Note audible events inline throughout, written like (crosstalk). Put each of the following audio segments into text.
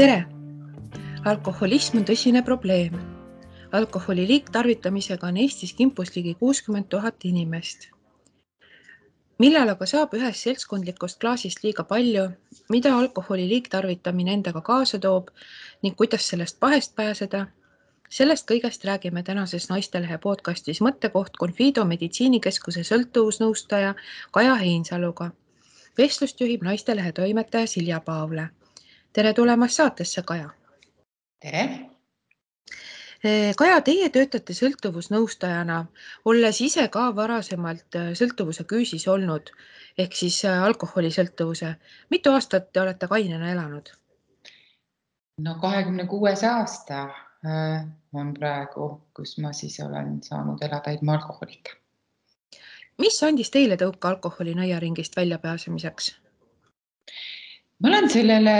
tere! alkoholism on tõsine probleem. alkoholi liigtarvitamisega on Eestis kimpus ligi kuuskümmend tuhat inimest. millal aga saab ühest seltskondlikust klaasist liiga palju, mida alkoholi liigtarvitamine endaga kaasa toob ning kuidas sellest pahest pääseda? sellest kõigest räägime tänases Naistelehe podcastis Mõttekoht Confido meditsiinikeskuse sõltuvusnõustaja Kaja Heinsaluga. vestlust juhib Naistelehe toimetaja Silja Paavle tere tulemast saatesse, Kaja. tere. Kaja, teie töötate sõltuvusnõustajana, olles ise ka varasemalt eh, sõltuvuse küüsis olnud ehk siis eh, alkoholisõltuvuse. mitu aastat te olete kainena elanud? no kahekümne kuues aasta on praegu, kus ma siis olen saanud elada ilma alkoholita. mis andis teile tõuke alkoholi nõiaringist väljapääsemiseks? Ma olen sellele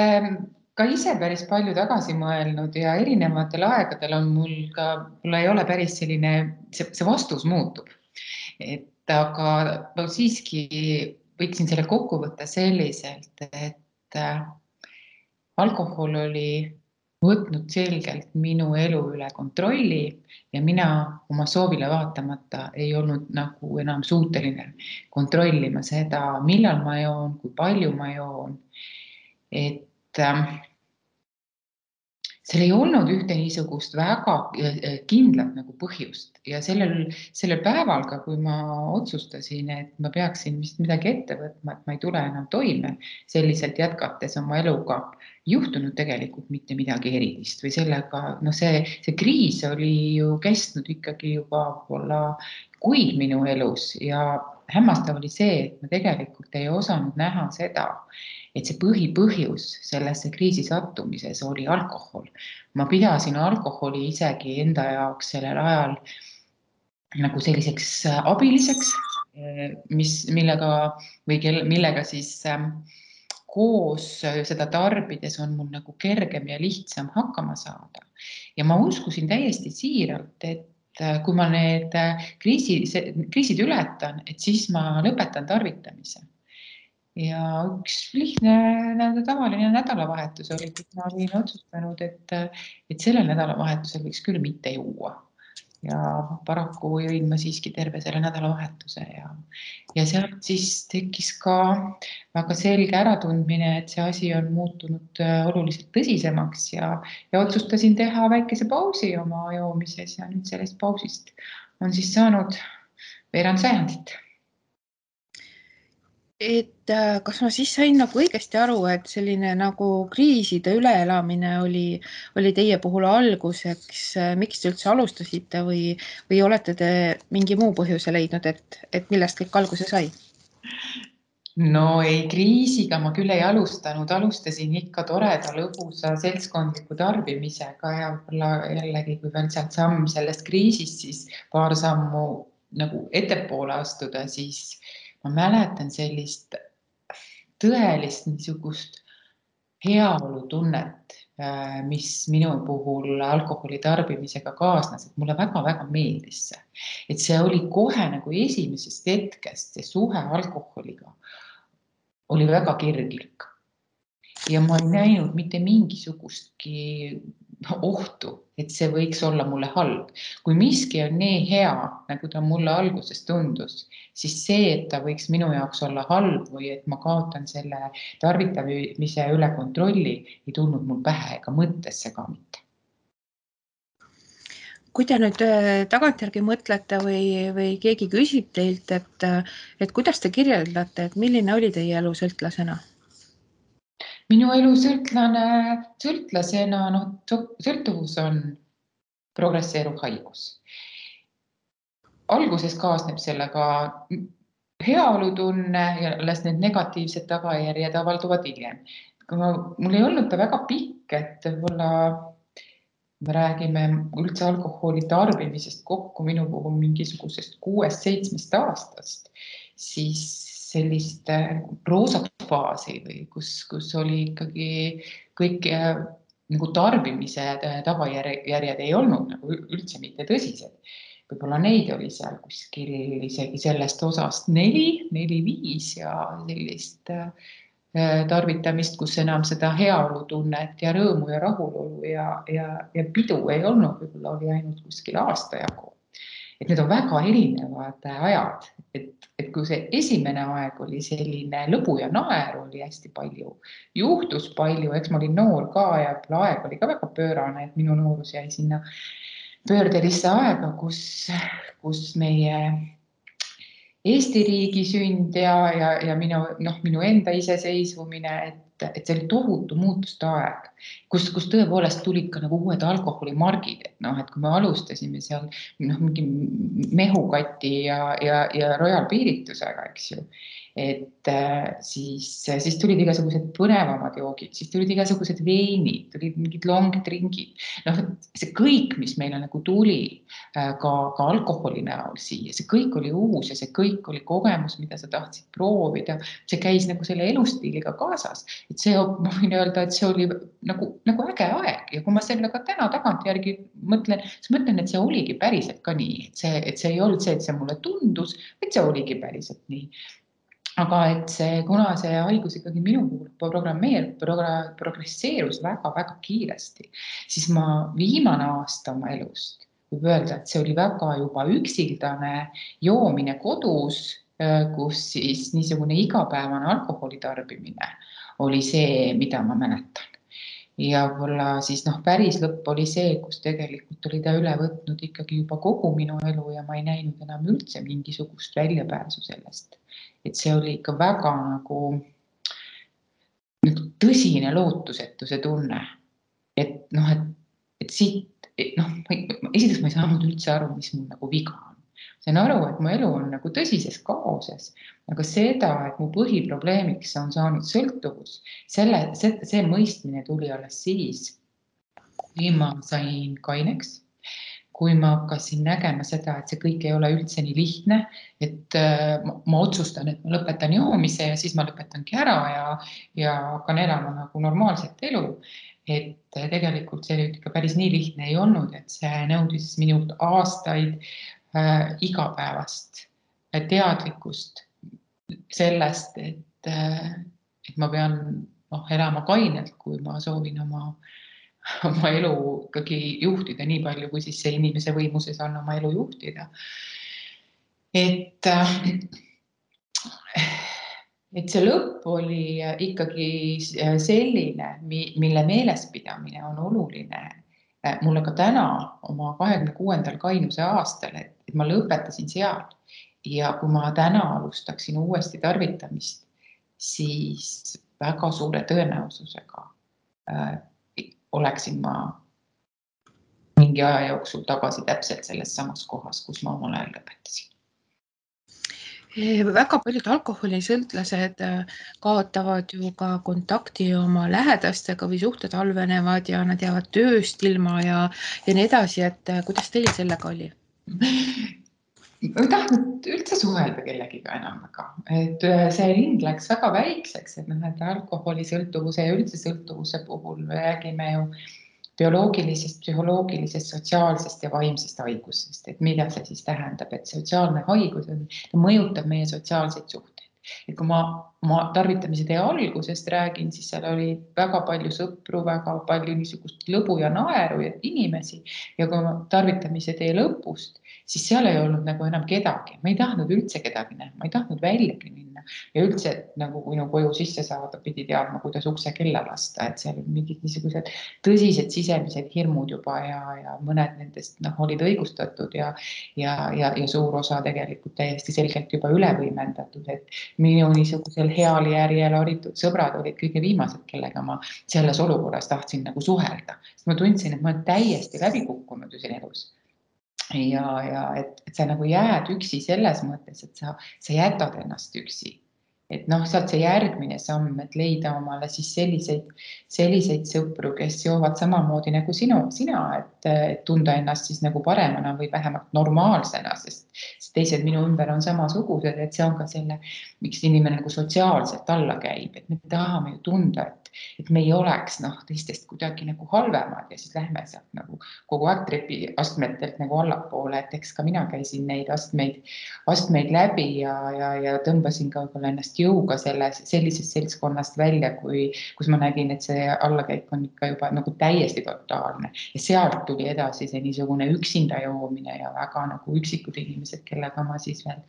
ka ise päris palju tagasi mõelnud ja erinevatel aegadel on mul ka, mul ei ole päris selline, see, see vastus muutub. et aga ma siiski võiksin selle kokku võtta selliselt, et äh, alkohol oli võtnud selgelt minu elu üle kontrolli ja mina oma soovile vaatamata ei olnud nagu enam suuteline kontrollima seda, millal ma joon, kui palju ma joon et äh, seal ei olnud ühte niisugust väga äh, kindlat nagu põhjust. Ja sellel, sellel päeval ka, kui ma otsustasin, et ma peaksin vist midagi ette võtma, et ma ei tule enam toime selliselt jätkates oma eluga, juhtunud tegelikult mitte midagi erilist või sellega, noh, see, see kriis oli ju kestnud ikkagi juba võib-olla kuid minu elus ja hämmastav oli see, et ma tegelikult ei osanud näha seda, et see põhipõhjus sellesse kriisi sattumises oli alkohol. ma pidasin alkoholi isegi enda jaoks sellel ajal nagu selliseks äh, abiliseks, äh, mis, millega või kel, millega siis ähm, koos äh, seda tarbides on mul nagu kergem ja lihtsam hakkama saada. ja ma uskusin täiesti siiralt, et kui ma need kriisi, kriisid ületan, et siis ma lõpetan tarvitamise ja üks lihtne nii-öelda tavaline nädalavahetus oli, kus ma olin otsustanud, et, et sellel nädalavahetusel võiks küll mitte juua. Ja paraku jõin ma siiski terve selle nädalavahetuse ja, ja sealt siis tekkis ka väga selge äratundmine, et see asi on muutunud äh, oluliselt tõsisemaks ja, ja otsustasin teha väikese pausi oma joomises ja nüüd sellest pausist on siis saanud veerand sajandit et äh, kas ma siis sain nagu õigesti aru, et selline nagu kriiside üleelamine oli, oli teie puhul alguseks, äh, miks te üldse alustasite või, või olete te mingi muu põhjuse leidnud, et, et millest kõik alguse sai? no ei, kriisiga ma küll ei alustanud, alustasin ikka toreda lõbusa seltskondliku tarbimisega ja võib-olla jällegi, kui veel sealt samm sellest kriisist, siis paar sammu nagu ettepoole astuda, siis ma mäletan sellist tõelist niisugust heaolutunnet, äh, mis minu puhul alkoholi tarbimisega kaasnes, et mulle väga-väga meeldis see, et see oli kohe nagu esimesest hetkest, see suhe alkoholiga oli väga kirglik. ja ma ei näinud mitte mingisugustki ohtu, et see võiks olla mulle halb. kui miski on nii hea, nagu ta mulle alguses tundus, siis see, et ta võiks minu jaoks olla halb või et ma kaotan selle tarvitamise üle kontrolli, ei tulnud mul pähe ega mõttesse ka mitte kui te nüüd äh, tagantjärgi mõtlete või, või keegi küsib teilt, et, et kuidas te kirjeldate, et milline oli teie elu sõltlasena? Minu elu sõltlane, sõltlasena, noh, sõltuvus on progresseeruv haigus. alguses kaasneb sellega heaolutunne ja alles need negatiivsed tagajärjed avalduvad hiljem. mul ei olnud ta väga pikk, et võib-olla me räägime üldse alkoholi tarbimisest kokku minu puhul mingisugusest kuuest-seitsmest aastast, siis sellist roosat faasi või kus, kus oli ikkagi kõik äh, nagu tarbimise tagajärjed ei olnud nagu üldse mitte tõsised. võib-olla neid oli seal kuskil isegi sellest osast neli, neli-viis ja sellist äh, äh, tarvitamist, kus enam seda heaolutunnet ja rõõmu ja rahulolu ja, ja, ja pidu ei olnud, võib-olla oli ainult kuskil aasta jagu. Et need on väga erinevad ajad, et, et kui see esimene aeg oli selline lõbu ja naeru oli hästi palju, juhtus palju, eks ma olin noor ka ja aeg oli ka väga pöörane, et minu noorus jäi sinna pöördelisse aega, kus, kus meie Eesti riigi sünd ja, ja, ja minu noh, minu enda iseseisvumine, et, et see oli tohutu muutuste aeg, kus, kus tõepoolest tulid ka nagu uued alkoholimargid, et noh, et kui me alustasime seal noh, mingi mehukati ja, ja, ja Royal piiritusega, eks ju et äh, siis, siis tulid igasugused põnevamad joogid, siis tulid igasugused veinid, tulid mingid long drink'id. noh, see kõik, mis meile nagu tuli äh, ka, ka alkoholi näol siia, see kõik oli uus ja see kõik oli kogemus, mida sa tahtsid proovida. see käis nagu selle elustiiliga kaasas, et see, ma võin öelda, et see oli nagu, nagu äge aeg ja kui ma sellega täna tagantjärgi mõtlen, siis mõtlen, et see oligi päriselt ka nii, et see, et see ei olnud see, et see mulle tundus, vaid see oligi päriselt nii aga et see, kuna see haigus ikkagi minu puhul programmeerub, progresseerus väga-väga kiiresti, siis ma viimane aasta oma elust võib öelda, et see oli väga juba üksildane joomine kodus, äh, kus siis niisugune igapäevane alkoholi tarbimine oli see, mida ma mäletan. Ja võib-olla siis noh, päris lõpp oli see, kus tegelikult oli ta üle võtnud ikkagi juba kogu minu elu ja ma ei näinud enam üldse mingisugust väljapääsu sellest et see oli ikka väga nagu, nagu tõsine lootusetuse tunne. et noh, et, et siit noh, esiteks ma ei saanud üldse aru, mis mul nagu viga on. Sain aru, et mu elu on nagu tõsises kaoses, aga seda, et mu põhiprobleemiks on saanud sõltuvus, selle, see, mõistmine tuli alles siis, kui ma sain kaineks kui ma hakkasin nägema seda, et see kõik ei ole üldse nii lihtne, et äh, ma, ma otsustan, et ma lõpetan joomise ja siis ma lõpetangi ära ja, ja hakkan elama nagu normaalset elu. et äh, tegelikult see ikka päris nii lihtne ei olnud, et see nõudis minult aastaid äh, igapäevast äh, teadlikkust sellest, et äh,, et ma pean noh, elama kainelt, kui ma soovin oma äh, (laughs) oma elu ikkagi juhtida nii palju, kui siis see inimese võimuses on oma elu juhtida. et, et see lõpp oli ikkagi selline, mille meelespidamine on oluline mulle ka täna oma kahekümne kuuendal kainuse aastal, et ma lõpetasin seal ja kui ma täna alustaksin uuesti tarvitamist, siis väga suure tõenäosusega oleksin ma mingi aja jooksul tagasi täpselt selles samas kohas, kus ma omal ajal lõpetasin väga paljud alkoholisõltlased äh, kaotavad ju ka kontakti oma lähedastega või suhted halvenevad ja nad jäävad tööst ilma ja, ja nii edasi, et äh, kuidas teil sellega oli? Ma ei tahtnud üldse suhelda kellegiga enam väga, et äh, see ring läks väga väikseks, et noh, et alkoholisõltuvuse ja üldse sõltuvuse puhul me räägime ju bioloogilisest, psühholoogilisest, sotsiaalsest ja vaimsest haigusest, et mida see siis tähendab, et sotsiaalne haigus on, mõjutab meie sotsiaalseid suhteid. Et kui ma oma tarvitamise tee algusest räägin, siis seal oli väga palju sõpru, väga palju niisugust lõbu ja naeru ja inimesi. Ja kui ma tarvitamise tee lõpust, siis seal ei olnud nagu enam kedagi, ma ei tahtnud üldse kedagi näha, ma ei tahtnud väljagi minna ja üldse nagu minu koju sisse saada, pidi teadma, kuidas ukse kella lasta, et seal olid mingid niisugused tõsised sisemised hirmud juba ja, ja mõned nendest noh, olid õigustatud ja, ja, ja, ja suur osa tegelikult täiesti selgelt juba üle võimendatud, et minu niisugusel heal järjel haritud sõbrad olid kõige viimased, kellega ma selles olukorras tahtsin nagu suhelda, sest ma tundsin, et ma olen täiesti läbi kukkunud ju siin elus ja, ja et, et sa nagu jääd üksi selles mõttes, et sa, sa jätad ennast üksi. et noh, sealt see järgmine samm, et leida omale siis selliseid, selliseid sõpru, kes joovad samamoodi nagu sinu, sina, et, tunda ennast siis nagu paremana või vähemalt normaalsena, sest teised minu ümber on samasugused, et see on ka selle, miks inimene nagu sotsiaalselt alla käib, et me tahame ju tunda, et et me ei oleks noh, teistest kuidagi nagu halvemad ja siis lähme sealt nagu kogu aeg trepiastmetelt nagu allapoole, et eks ka mina käisin neid astmeid, astmeid läbi ja, ja, ja tõmbasin ka võib-olla ennast jõuga selles, sellisest seltskonnast välja, kui, kus ma nägin, et see allakäik on ikka juba nagu täiesti totaalne. Ja sealt tuli edasi see niisugune üksinda joomine ja väga nagu üksikud inimesed, kellega ma siis veel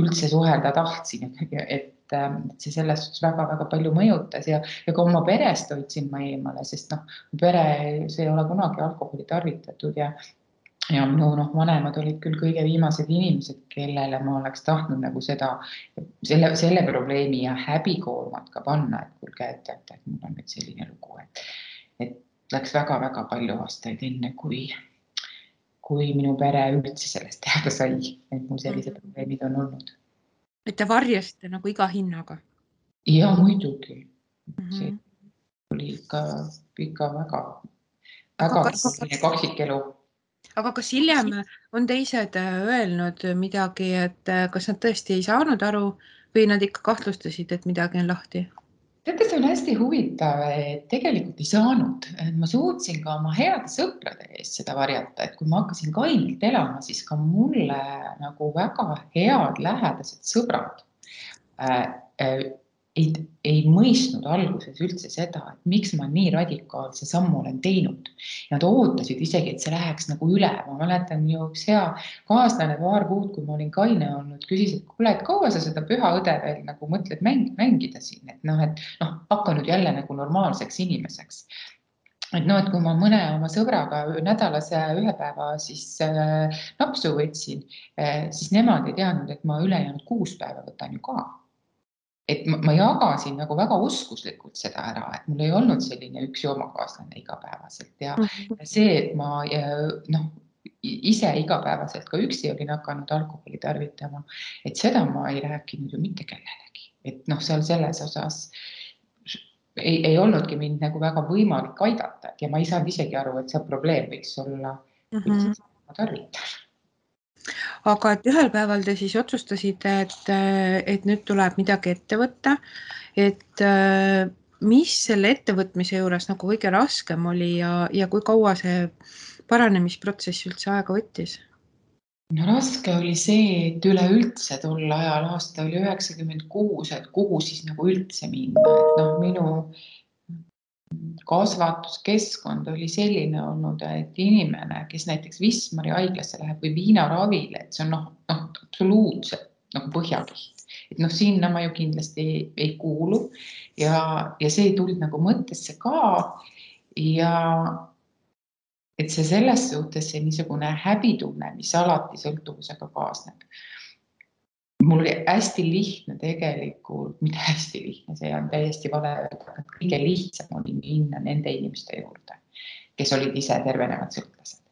üldse suhelda tahtsin, et see selles suhtes väga-väga palju mõjutas ja, ja ka oma perest hoidsin ma eemale, sest noh, pere, see ei ole kunagi alkoholi tarvitatud ja ja minu noh, vanemad olid küll kõige viimased inimesed, kellele ma oleks tahtnud nagu seda, selle, selle probleemi ja häbikoormat ka panna, et kuulge, et teate, et mul on nüüd selline lugu, et, et läks väga-väga palju aastaid, enne kui, kui minu pere üldse sellest (laughs) teada sai, et mul sellised mhm. probleemid on olnud. et te varjasite nagu iga hinnaga? ja muidugi mm, -hmm. see oli ikka, ikka väga, väga kaksikelu aga kas hiljem on teised äh, öelnud midagi, et äh, kas nad tõesti ei saanud aru või nad ikka kahtlustasid, et midagi on lahti? Teate, see on hästi huvitav, et tegelikult ei saanud, ma suutsin ka oma heade sõprade eest seda varjata, et kui ma hakkasin kainilt elama, siis ka mulle nagu väga head lähedased sõbrad äh, äh, ei, ei mõistnud alguses üldse seda, et miks ma nii radikaalse sammu olen teinud. Nad ootasid isegi, et see läheks nagu üle, ma mäletan ju üks hea kaaslane paar kuud, kui ma olin kaine olnud, küsis, et kuule, et kaua sa seda püha õde veel nagu mõtled mäng, mängida siin, et noh, et noh, hakka nüüd jälle nagu normaalseks inimeseks. Et noh, et kui ma mõne oma sõbraga nädalas ühe päeva siis äh, napsu võtsin äh,, siis nemad ei teadnud, et ma ülejäänud kuus päeva võtan ju ka et ma, ma jagasin nagu väga oskuslikult seda ära, et mul ei olnud selline üks joomakaaslane igapäevaselt ja -hmm. see, et ma noh, ise igapäevaselt ka üksi olin hakanud alkoholi tarvitama, et seda ma ei rääkinud ju mitte kellelegi, et noh, seal selles osas ei, ei olnudki mind nagu väga võimalik aidata ja ma ei saanud isegi aru, et see probleem võiks olla mm, -hmm. ma tarvitan aga et ühel päeval te siis otsustasite, et, et nüüd tuleb midagi ette võtta. et mis selle ettevõtmise juures nagu kõige raskem oli ja, ja kui kaua see paranemisprotsess üldse aega võttis? no raske oli see, et üleüldse tol ajal, aasta oli üheksakümmend kuus, et kuhu siis nagu üldse minna, et noh, minu kasvatuskeskkond oli selline olnud, et inimene, kes näiteks Wismari haiglasse läheb või viinaravile, et see on noh, noh absoluutselt nagu põhjakiht, et noh, sinna ma ju kindlasti ei, ei kuulu. Ja, ja see ei tulnud nagu mõttesse ka. ja et see selles suhtes see niisugune häbitunne, mis alati sõltuvusega kaasneb mul oli hästi lihtne tegelikult, mitte hästi lihtne, see on täiesti vale öelda, aga kõige lihtsam oli minna nende inimeste juurde, kes olid ise tervenevad sõltlased.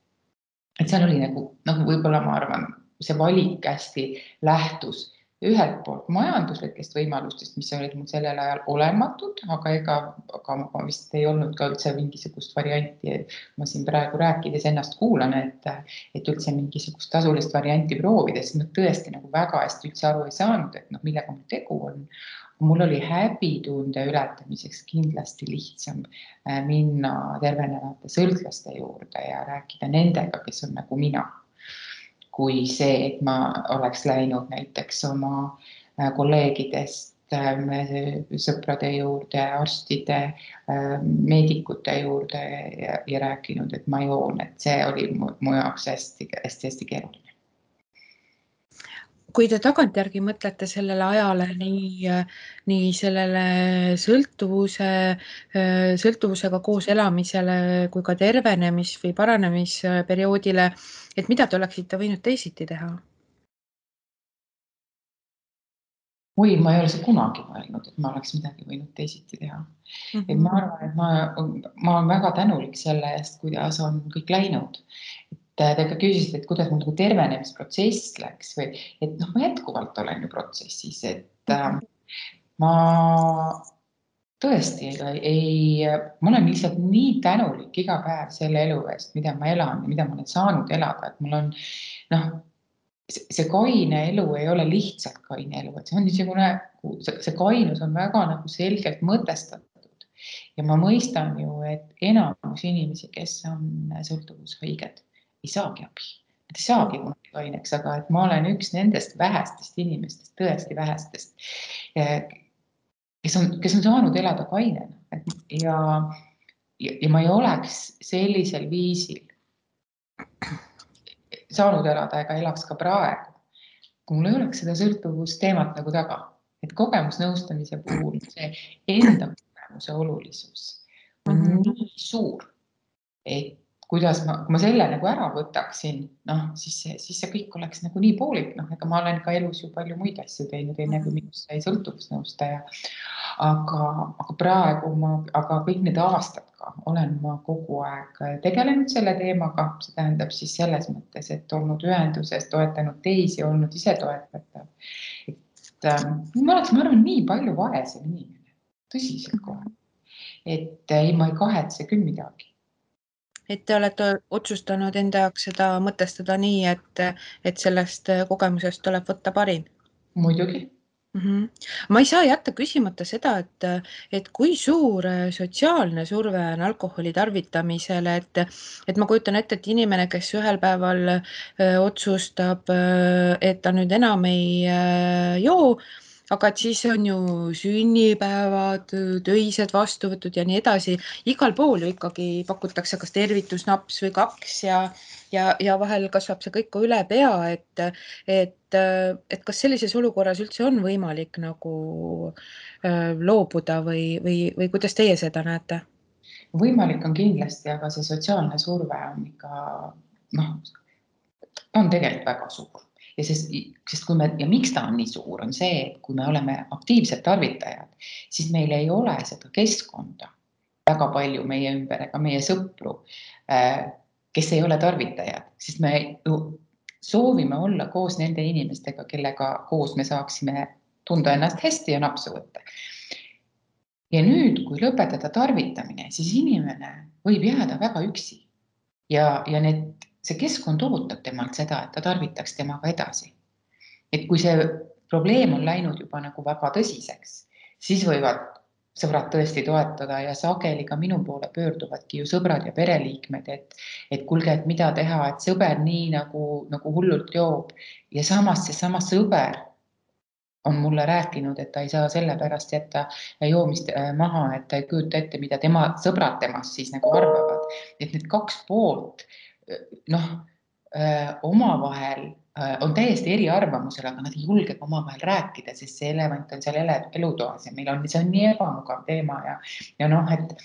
et seal oli nagu, nagu võib-olla ma arvan, see valik hästi lähtus ühelt poolt majanduslikest võimalustest, mis olid mul sellel ajal olematud, aga ega, aga ma vist ei olnud ka üldse mingisugust varianti. ma siin praegu rääkides ennast kuulan, et, et üldse mingisugust tasulist varianti proovida, sest ma tõesti nagu väga hästi üldse aru ei saanud, et noh, millega mul tegu on. mul oli häbitunde ületamiseks kindlasti lihtsam äh, minna tervenevate sõltlaste juurde ja rääkida nendega, kes on nagu mina kui see, et ma oleks läinud näiteks oma äh, kolleegidest ähm, sõprade juurde, arstide, ähm, meedikute juurde ja, ja rääkinud, et ma joon, et see oli mu, mu jaoks hästi-hästi-hästi keeruline kui te tagantjärgi mõtlete sellele ajale, nii, nii sellele sõltuvuse, sõltuvusega koos elamisele kui ka tervenemis- või paranemisperioodile, et mida te oleksite võinud teisiti teha? oi, ma ei ole seda kunagi mõelnud, et ma oleks midagi võinud teisiti teha mm. -hmm. et ma arvan, et ma, ma olen väga tänulik selle eest, kuidas on kõik läinud te ka küsisite, et kuidas mul nagu tervenemisprotsess läks või et noh, ma jätkuvalt olen ju protsessis, et äh, ma tõesti ei, ei, ma olen lihtsalt nii tänulik iga päev selle elu eest, mida ma elan ja mida ma olen saanud elada, et mul on noh, see kaine elu ei ole lihtsalt kaine elu, et see on niisugune, see kainus on väga nagu selgelt mõtestatud. Ja ma mõistan ju, et enamus inimesi, kes on sõltuvushaiged ei saagi abi. Nad ei saagi kunagi kaineks, aga et ma olen üks nendest vähestest inimestest, tõesti vähestest, kes on, kes on saanud elada kainena ja, ja, ja ma ei oleks sellisel viisil saanud elada ega elaks ka praegu, kui mul ei oleks seda sõltuvusteemat nagu taga, et kogemusnõustamise puhul see enda kogemuse olulisus on mm -hmm. nii suur, et kuidas ma, kui ma selle nagu ära võtaksin, noh, siis siis see kõik oleks nagu nii poolik, noh, ega ma olen ka elus ju palju muid asju teinud, enne kui minust sai sõltuvusnõustaja. aga, aga praegu ma, aga kõik need aastad ka olen ma kogu aeg tegelenud selle teemaga, see tähendab siis selles mõttes, et olnud ühenduses, toetanud teisi, olnud ise toetatav. et äh, ma oleks, ma arvan, nii palju vaesem inimene, tõsiselt kohe. et ei, ma ei kahetse küll midagi et te olete otsustanud enda jaoks seda mõtestada nii, et, et sellest kogemusest tuleb võtta parim? muidugi mm. -hmm. ma ei saa jätta küsimata seda, et, et kui suur sotsiaalne surve on alkoholi tarvitamisele, et, et ma kujutan ette, et inimene, kes ühel päeval öö, otsustab, et ta nüüd enam ei öö, joo aga et siis on ju sünnipäevad, töised vastuvõtud ja nii edasi, igal pool ju ikkagi pakutakse kas tervitusnaps või kaks ja ja, ja vahel kasvab see kõik ka üle pea, et, et, et kas sellises olukorras üldse on võimalik nagu äh, loobuda või, või, või kuidas teie seda näete? võimalik on kindlasti, aga see sotsiaalne surve on ikka noh, on tegelikult väga suur ja sest, sest kui me ja miks ta on nii suur, on see, et kui me oleme aktiivsed tarvitajad, siis meil ei ole seda keskkonda väga palju meie ümber ega meie sõpru, äh, kes ei ole tarvitajad, sest me soovime olla koos nende inimestega, kellega koos me saaksime tunda ennast hästi ja napsu võtta. ja nüüd, kui lõpetada tarvitamine, siis inimene võib jääda väga üksi ja, ja need see keskkond ootab temalt seda, et ta tarvitaks temaga edasi. et kui see probleem on läinud juba nagu väga tõsiseks, siis võivad sõbrad tõesti toetada ja sageli ka minu poole pöörduvadki ju sõbrad ja pereliikmed, et, et kuulge, et mida teha, et sõber nii nagu, nagu hullult joob ja samas seesama sõber on mulle rääkinud, et ta ei saa sellepärast jätta joomist äh, maha, et ta ei kujuta ette, mida tema sõbrad temast siis nagu arvavad, et need kaks poolt noh, äh, omavahel äh, on täiesti eriarvamusel, aga nad ei julge omavahel rääkida, sest see elevant on seal elutoas ja meil on, see on nii ebamugav teema ja, ja noh, et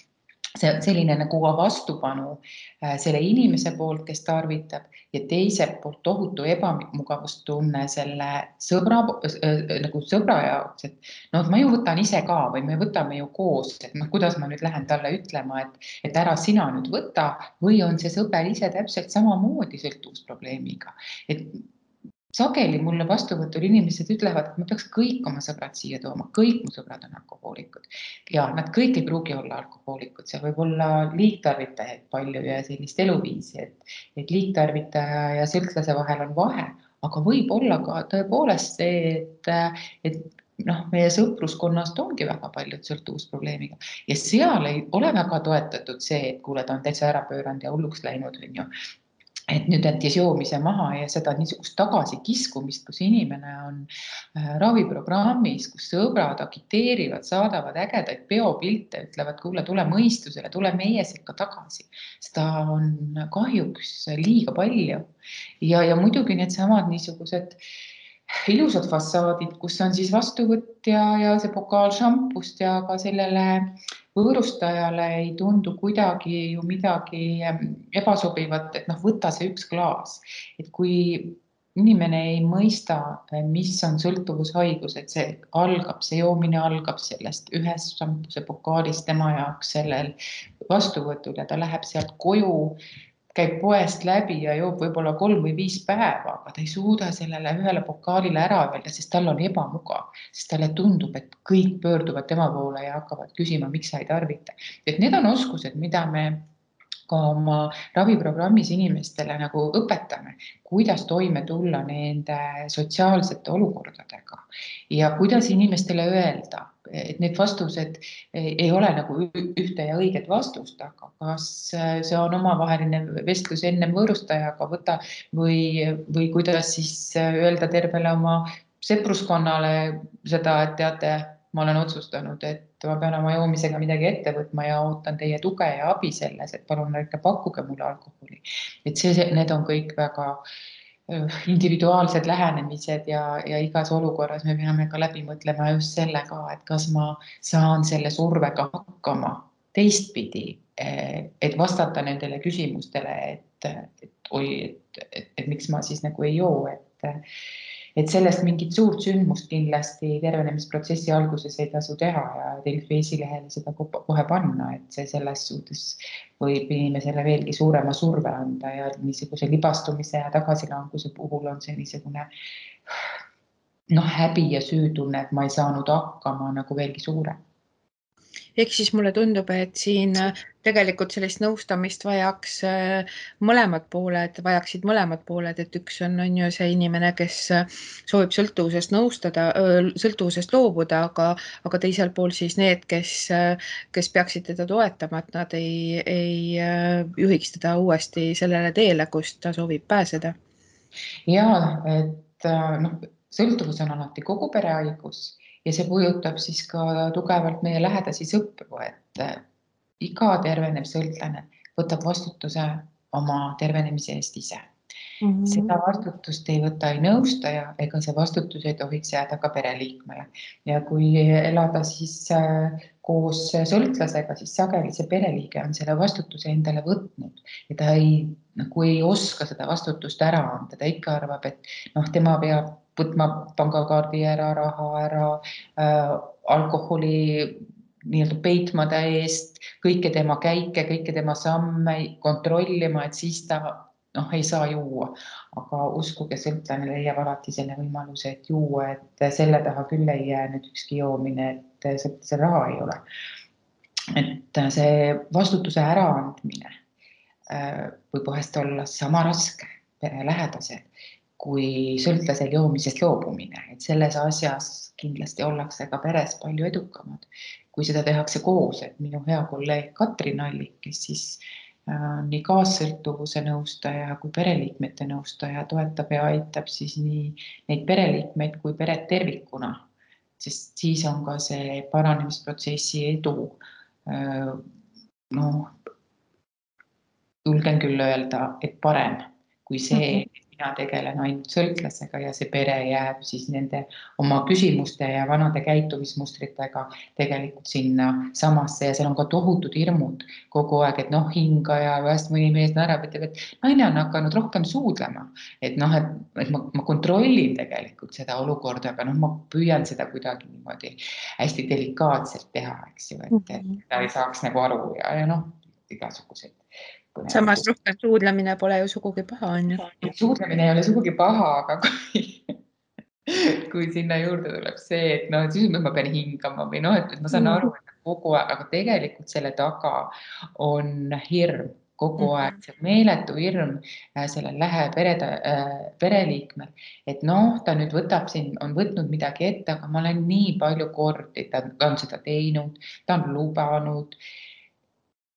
see selline nagu vastupanu äh, selle inimese poolt, kes tarvitab ja teiselt poolt tohutu ebamugavustunne selle sõbra äh, nagu sõbra jaoks, et noh, ma ju võtan ise ka või me võtame ju koos, et noh, kuidas ma nüüd lähen talle ütlema, et, et ära sina nüüd võta või on see sõber ise täpselt samamoodi sõltuvusprobleemiga, et sageli mulle vastuvõtul inimesed ütlevad, et ma peaks kõik oma sõbrad siia tooma, kõik mu sõbrad on alkohoolikud. ja nad kõik ei pruugi olla alkohoolikud, seal võib olla liigtarvitajaid palju ja sellist eluviisi, et, et liigtarvitaja ja sõltlase vahel on vahe, aga võib olla ka tõepoolest see, et, et noh, meie sõpruskonnast ongi väga paljud sõltuvusprobleemiga ja seal ei ole väga toetatud see, et kuule, ta on täitsa ära pööranud ja hulluks läinud, on ju et nüüd jättis joomise maha ja seda niisugust tagasikiskumist, kus inimene on äh, raviprogrammis, kus sõbrad agiteerivad, saadavad ägedaid peopilte, ütlevad, kuule, tule mõistusele, tule meie sekka tagasi. seda on kahjuks liiga palju ja, ja muidugi needsamad niisugused ilusad fassaadid, kus on siis vastuvõtt ja, ja see pokaal šampust ja ka sellele võõrustajale ei tundu kuidagi ju midagi ehm, ebasobivat, et noh, võta see üks klaas, et kui inimene ei mõista, mis on sõltuvushaigus, et see algab, see joomine algab sellest ühest šampuse pokaalist tema jaoks sellel vastuvõtul ja ta läheb sealt koju käib poest läbi ja joob võib-olla kolm või viis päeva, aga ta ei suuda sellele ühele pokaalile ära öelda, sest tal on ebamugav, sest talle tundub, et kõik pöörduvad tema poole ja hakkavad küsima, miks sa ei tarvita. et need on oskused, mida me ka oma raviprogrammis inimestele nagu õpetame, kuidas toime tulla nende sotsiaalsete olukordadega ja kuidas inimestele öelda, et need vastused ei ole nagu ühte ja õiget vastust, aga kas see on omavaheline vestlus ennem võõrustajaga võtta või, või kuidas siis öelda tervele oma sõpruskonnale seda, et teate, ma olen otsustanud, et ma pean oma joomisega midagi ette võtma ja ootan teie tuge ja abi selles, et palun ärge pakkuge mulle alkoholi. et see, need on kõik väga individuaalsed lähenemised ja, ja igas olukorras me peame ka läbi mõtlema just selle ka, et kas ma saan selle survega hakkama teistpidi, eh, et vastata nendele küsimustele, et, et oi, et, et, et miks ma siis nagu ei joo, et et sellest mingit suurt sündmust kindlasti tervenemisprotsessi alguses ei tasu teha ja Delfi esilehele seda kohe panna, et see selles suhtes võib inimesele veelgi suurema surve anda ja niisuguse libastumise ja tagasilanguse puhul on see niisugune noh, häbi ja süütunne, et ma ei saanud hakkama nagu veelgi suurem ehk siis mulle tundub, et siin äh, tegelikult sellist nõustamist vajaks äh, mõlemad pooled, vajaksid mõlemad pooled, et üks on, on ju see inimene, kes äh, soovib sõltuvusest nõustada, sõltuvusest loobuda, aga, aga teisel pool siis need, kes, kes peaksid teda toetama, et nad ei, ei juhiks teda uuesti sellele teele, kust ta soovib pääseda. ja et noh, sõltuvus on alati kogu pere haigus ja see puudutab siis ka tugevalt meie lähedasi sõpru, et äh, iga tervenev sõltlane võtab vastutuse oma tervenemise eest ise mm. -hmm. seda vastutust ei võta ei nõustaja ega see vastutus ei tohiks jääda ka pereliikmele ja kui elada siis äh, koos sõltlasega, siis sageli see pereliige on selle vastutuse endale võtnud ja ta ei, nagu ei oska seda vastutust ära anda, ta ikka arvab, et noh, tema peab võtma pangakaardi ära, raha ära äh,, alkoholi nii-öelda peitma ta eest, kõiki tema käike, kõiki tema samme kontrollima, et siis ta noh, ei saa juua. aga uskuge, sõltlane leiab alati selle võimaluse, et juua, et selle taha küll ei jää nüüd ükski joomine, et sõltlasel raha ei ole. et see vastutuse äraandmine äh, võib vahest olla sama raske perelähedasel kui sõltlasel joomisest loobumine, et selles asjas kindlasti ollakse ka peres palju edukamad, kui seda tehakse koos, et minu hea kolleeg Katrin Allik, kes siis äh, nii kaassõltuvuse nõustaja kui pereliikmete nõustaja toetab ja aitab siis nii neid pereliikmeid kui peret tervikuna, sest siis on ka see paranemisprotsessi edu äh, noh, julgen küll öelda, et parem kui see -hmm mina tegelen ainult sõltlasega ja see pere jääb siis nende oma küsimuste ja vanade käitumismustritega tegelikult sinna samasse ja seal on ka tohutud hirmud kogu aeg, et noh, hingaja, vahest mõni mees naerab, ütleb, et naine on hakanud rohkem suudlema, et noh, et, et ma, ma kontrollin tegelikult seda olukorda, aga noh, ma püüan seda kuidagi niimoodi hästi delikaatselt teha, eks ju, et, et mhm. ta ei saaks nagu aru ja, ja noh, igasuguseid samas rohkem suudlemine pole ju sugugi paha, on ju. suudlemine ei ole sugugi paha, aga kui, (laughs) kui sinna juurde tuleb see, et noh, et siis ma pean hingama või noh, et ma saan mm. aru, et kogu aeg, aga tegelikult selle taga on hirm kogu mm aeg, see meeletu hirm äh, sellel lähe perede äh,, pereliikmel, et noh, ta nüüd võtab siin, on võtnud midagi ette, aga ma olen nii palju kordi, ta on seda teinud, ta on lubanud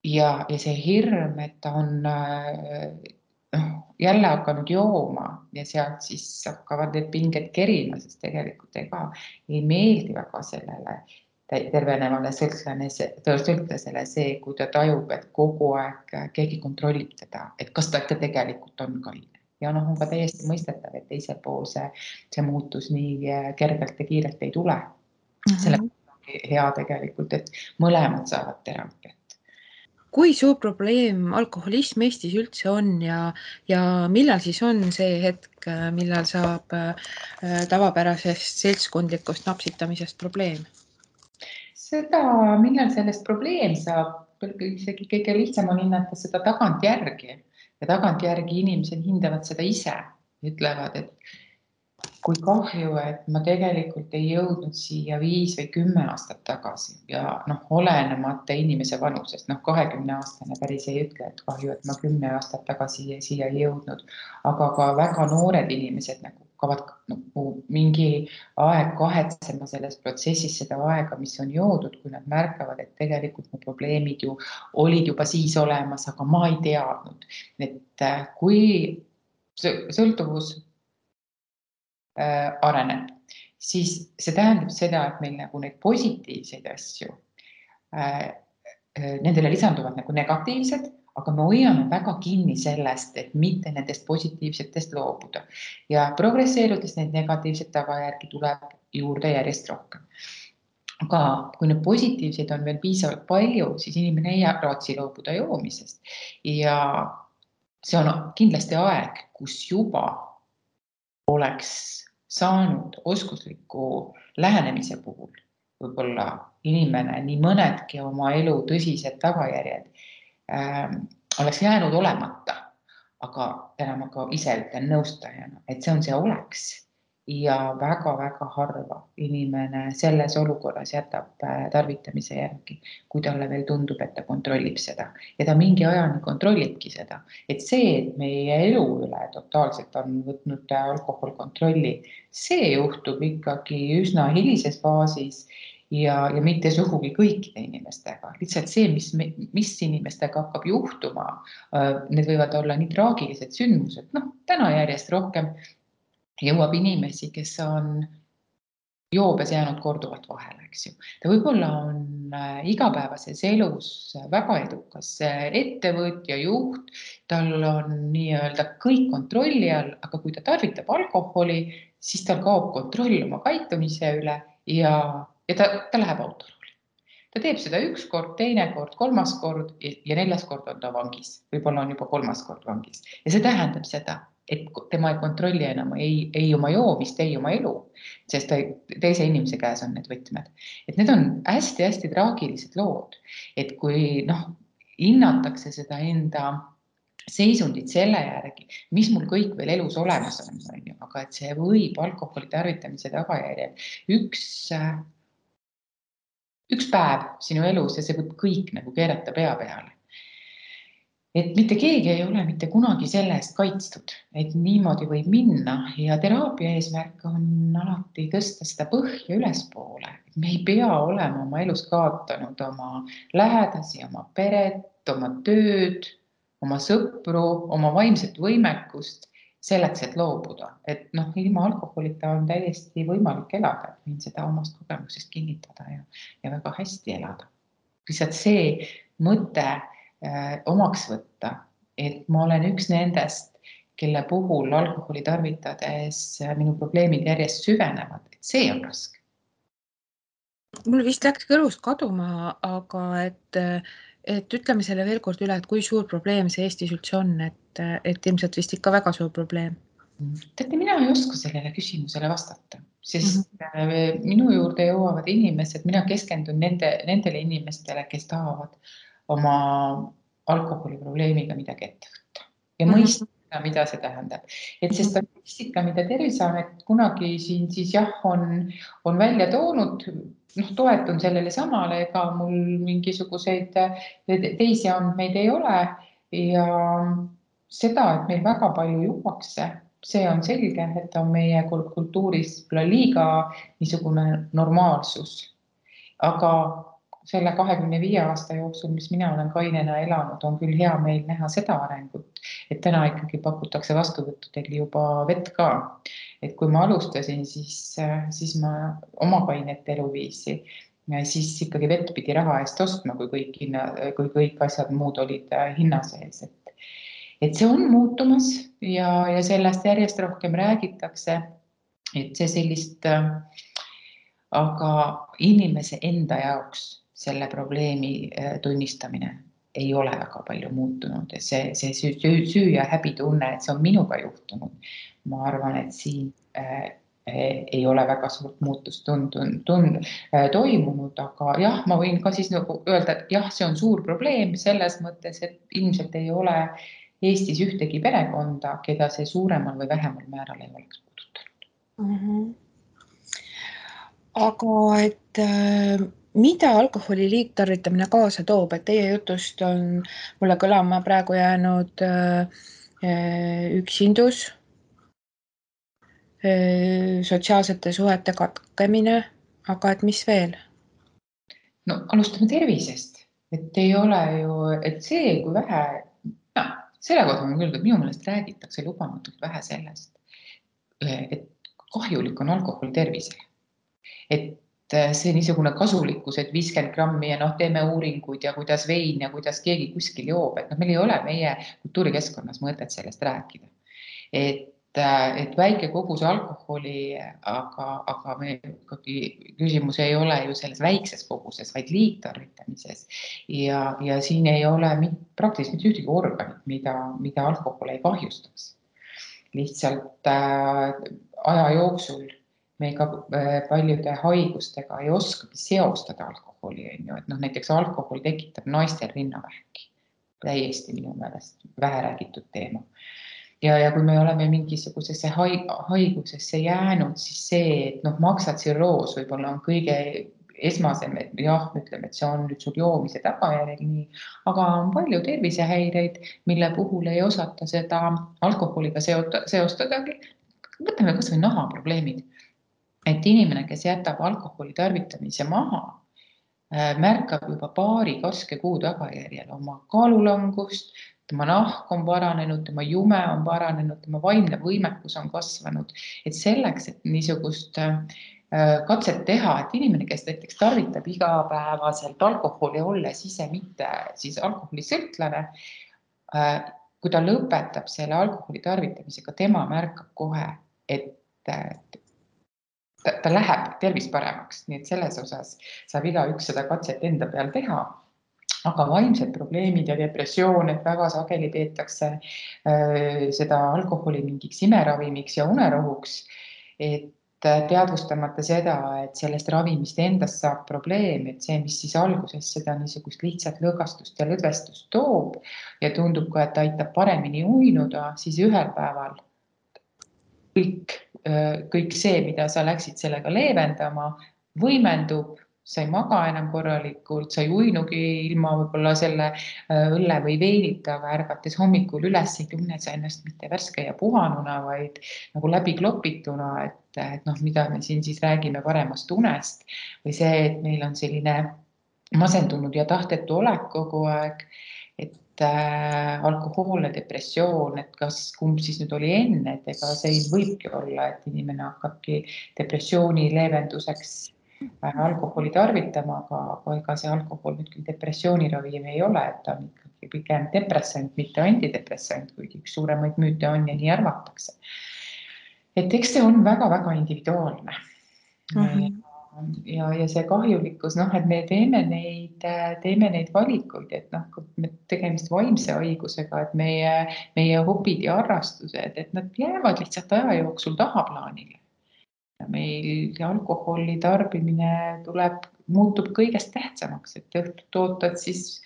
ja, ja see hirm, et ta on äh, noh, jälle hakanud jooma ja sealt siis hakkavad need pinged kerima, sest tegelikult ega ei meeldi väga sellele tervenevale sõltlane, sõltlasele see, kui ta tajub, et kogu aeg keegi kontrollib teda, et kas ta ikka tegelikult on kaine ja noh, on ka täiesti mõistetav, et teisel pool see, see muutus nii kergelt ja kiirelt ei tule mm. -hmm. selle hea tegelikult, et mõlemad saavad teraapiat kui suur probleem alkoholism Eestis üldse on ja, ja millal siis on see hetk, millal saab äh, tavapärasest seltskondlikust napsitamisest probleem? seda, millal sellest probleem saab, isegi kõige lihtsam on hinnata seda tagantjärgi ja tagantjärgi inimesed hindavad seda ise, ütlevad, et kui kahju, et ma tegelikult ei jõudnud siia viis või kümme aastat tagasi ja noh, olenemata inimese vanusest, noh, kahekümne aastane päris ei ütle, et kahju, et ma kümme aastat tagasi siia ei jõudnud, aga ka väga noored inimesed nagu hakkavad nagu mingi aeg kahetsema selles protsessis seda aega, mis on joodud, kui nad märkavad, et tegelikult mu probleemid ju olid juba siis olemas, aga ma ei teadnud. et äh, kui sõltuvus areneb, siis see tähendab seda, et meil nagu neid positiivseid asju äh,, nendele lisanduvad nagu negatiivsed aga me hoiame väga kinni sellest, et mitte nendest positiivsetest loobuda. Ja progresseerudes neid negatiivseid tagajärgi tuleb juurde järjest rohkem. aga kui neid positiivseid on veel piisavalt palju, siis inimene ei raatsi loobuda joomisest. Ja see on kindlasti aeg, kus juba oleks saanud oskusliku lähenemise puhul võib-olla inimene nii mõnedki oma elu tõsised tagajärjed äh, oleks jäänud olemata. aga täna ma ka ise ütlen nõustajana, et see on see oleks ja väga-väga harva inimene selles olukorras jätab äh, tarvitamise järgi, kui talle veel tundub, et ta kontrollib seda. Ja ta mingi ajani kontrollibki seda, et see, et meie elu üle totaalselt on võtnud alkohol kontrolli, see juhtub ikkagi üsna hilises faasis ja, ja mitte sugugi kõikide inimestega, lihtsalt see, mis, mis inimestega hakkab juhtuma, äh, need võivad olla nii traagilised sündmused, noh, täna järjest rohkem jõuab inimesi, kes on joobes jäänud korduvalt vahele, eks ju. ta võib-olla on äh, igapäevases elus väga edukas ettevõtja, juht, tal on nii-öelda kõik kontrolli all, aga kui ta tarvitab alkoholi, siis tal kaob kontroll oma käitumise üle ja ja ta, ta läheb autorooli. ta teeb seda üks kord, teine kord, kolmas kord ja neljas kord on ta vangis, võib-olla on juba kolmas kord vangis ja see tähendab seda, et tema ei kontrolli enam ei, ei oma joomist, ei oma elu, sest ta, teise inimese käes on need võtmed. et need on hästi-hästi traagilised lood, et kui noh, hinnatakse seda enda seisundit selle järgi, mis mul kõik veel elus olemas on, on ju, aga et see võib alkoholi tarvitamise tagajärjel üks üks päev sinu elus ja see võib kõik nagu keerata pea peale. Et mitte keegi ei ole mitte kunagi selle eest kaitstud, et niimoodi võib minna ja teraapia eesmärk on alati tõsta seda põhja ülespoole. me ei pea olema oma elus kaotanud oma lähedasi, oma peret, oma tööd, oma sõpru, oma vaimset võimekust selleks, et loobuda, et noh, ilma alkoholita on täiesti võimalik elada, võin seda omast kogemusest kinnitada ja, ja väga hästi elada. lihtsalt see mõte omaks võtta, et ma olen üks nendest, kelle puhul alkoholi tarvitades äh, minu probleemid järjest süvenevad, et see on raske. mul vist läks kõrvust kaduma, aga et äh, et ütleme selle veel kord üle, et kui suur probleem see Eestis üldse on, et, et ilmselt vist ikka väga suur probleem. teate, mina ei oska sellele küsimusele vastata, sest mm -hmm. minu juurde jõuavad inimesed, mina keskendun nende, nendele inimestele, kes tahavad oma alkoholiprobleemiga midagi ette võtta ja mm -hmm. mõista, mida see tähendab. et see mhm. statistika, mida Terviseamet kunagi siin siis jah, on, on välja toonud noh, toetun sellele samale, ega mul mingisuguseid teisi andmeid ei ole ja seda, et meil väga palju juuakse, see on selge, et on meie kultuuris liiga niisugune normaalsus. aga selle kahekümne viie aasta jooksul, mis mina olen kainena elanud, on küll hea meel näha seda arengut, et täna ikkagi pakutakse vastuvõttudel juba vett ka et kui ma alustasin, siis, siis ma oma kainet eluviisi, siis ikkagi vett pidi raha eest ostma, kui kõik hinna, kui kõik asjad muud olid äh, hinna sees, et, et see on muutumas ja, ja sellest järjest rohkem räägitakse. et see sellist, äh, aga inimese enda jaoks selle probleemi äh, tunnistamine ei ole väga palju muutunud ja see, see süü, süü ja häbitunne, et see on minuga juhtunud, ma arvan, et siin äh, ei ole väga suurt muutust tund-, tund-, äh, toimunud, aga jah, ma võin ka siis nagu öelda, et jah, see on suur probleem selles mõttes, et ilmselt ei ole Eestis ühtegi perekonda, keda see suuremal või vähemal määral ei oleks puudutanud mm. -hmm. aga et äh, mida alkoholi liigtarvitamine kaasa toob, et teie jutust on mulle kõlama praegu jäänud äh, äh üksindus sotsiaalsete suhete katkemine, aga et mis veel? no alustame tervisest, et ei ole ju, et see, kui vähe, noh, selle kohta ma küll, minu meelest räägitakse lubamatult vähe sellest, et kahjulik on alkohol tervisele. et äh, see niisugune kasulikkus, et viiskümmend grammi ja noh, teeme uuringuid ja kuidas vein ja kuidas keegi kuskil joob, et noh, meil ei ole meie kultuurikeskkonnas mõtet sellest rääkida. et Äh, et väike kogus alkoholi, aga, aga me ikkagi küsimus ei ole ju selles väikses koguses, vaid liigtarvitamises ja, ja siin ei ole praktiliselt mitte ühtegi organit, mida, mida alkohol ei kahjustaks. lihtsalt äh, aja jooksul me ka äh, paljude haigustega ei oskagi seostada alkoholi, on ju, et noh, näiteks alkohol tekitab naistel rinnavähki. täiesti minu meelest vähe räägitud teema ja, ja kui me oleme mingisugusesse haigusesse jäänud, siis see, et noh, maksatsirroos võib-olla on kõige esmasem, et jah, ütleme, et see on nüüd sul joomise tagajärjel nii, aga on palju tervisehäireid, mille puhul ei osata seda alkoholiga seota, seostadagi. võtame kasvõi nahaprobleemid. Et inimene, kes jätab alkoholi tarvitamise maha, äh, märkab juba paari karske kuu tagajärjel oma kaalulangust, tema nahk on paranenud, tema jume on paranenud, tema vaimne võimekus on kasvanud, et selleks, et niisugust äh, katset teha, et inimene, kes näiteks tarvitab igapäevaselt alkoholi, olles ise mitte siis alkoholisõltlane, äh, kui ta lõpetab selle alkoholi tarvitamisega, tema märkab kohe, et ta, ta läheb tervis paremaks, nii et selles osas saab igaüks seda katset enda peal teha aga vaimsed probleemid ja depressioon, et väga sageli peetakse äh, seda alkoholi mingiks imeravimiks ja unerohuks. et äh, teadvustamata seda, et sellest ravimist endast saab probleem, et see, mis siis alguses seda niisugust lihtsat lõõgastust ja lõdvestust toob ja tundub ka, et aitab paremini uinuda, siis ühel päeval kõik, kõik see, mida sa läksid sellega leevendama, võimendub sa ei maga enam korralikult, sa ei uinugi ilma võib-olla selle õlle või veinita, aga ärgates hommikul üles ei tunne sa ennast mitte värske ja puhanuna, vaid nagu läbiklopituna, et, et noh, mida me siin siis räägime paremast unest või see, et meil on selline masendunud ja tahtetu olek kogu aeg äh, alkohoolne depressioon, et kas, kumb siis nüüd oli enne, et ega see võibki olla, et inimene hakkabki depressiooni leevenduseks alkoholi tarvitama, aga, aga ega see alkohol nüüd küll depressiooniravim ei ole, et ta on ikkagi pigem depressant, mitte antidepressant, kuigi üks suuremaid müüte on ja nii arvatakse. et eks see on väga-väga individuaalne mm. -hmm ja, ja see kahjulikkus, noh, et me teeme neid, teeme neid valikuid, et noh, tegemist vaimse haigusega, et meie, meie hobid ja harrastused, et nad jäävad lihtsalt aja jooksul tahaplaanile. Meil alkoholi tarbimine tuleb, muutub kõigest tähtsamaks, et õhtut ootad, siis,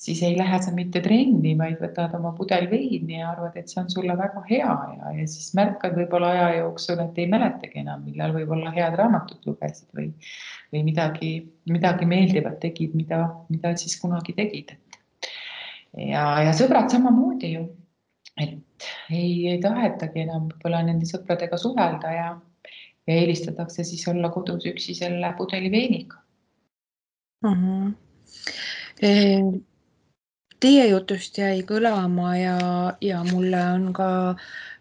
siis ei lähe sa mitte trenni, vaid võtad oma pudel veini ja arvad, et see on sulle väga hea ja, ja siis märkad võib-olla aja jooksul, et ei mäletagi enam, millal võib-olla head raamatut lugesid või, või midagi, midagi meeldivat tegid, mida, mida siis kunagi tegid. ja, ja sõbrad samamoodi ju, et ei, ei tahetagi enam võib-olla nende sõpradega suhelda ja ja eelistatakse siis olla kodus üksi selle pudeli veiniga mm. -hmm. Teie jutust jäi kõlama ja, ja mulle on ka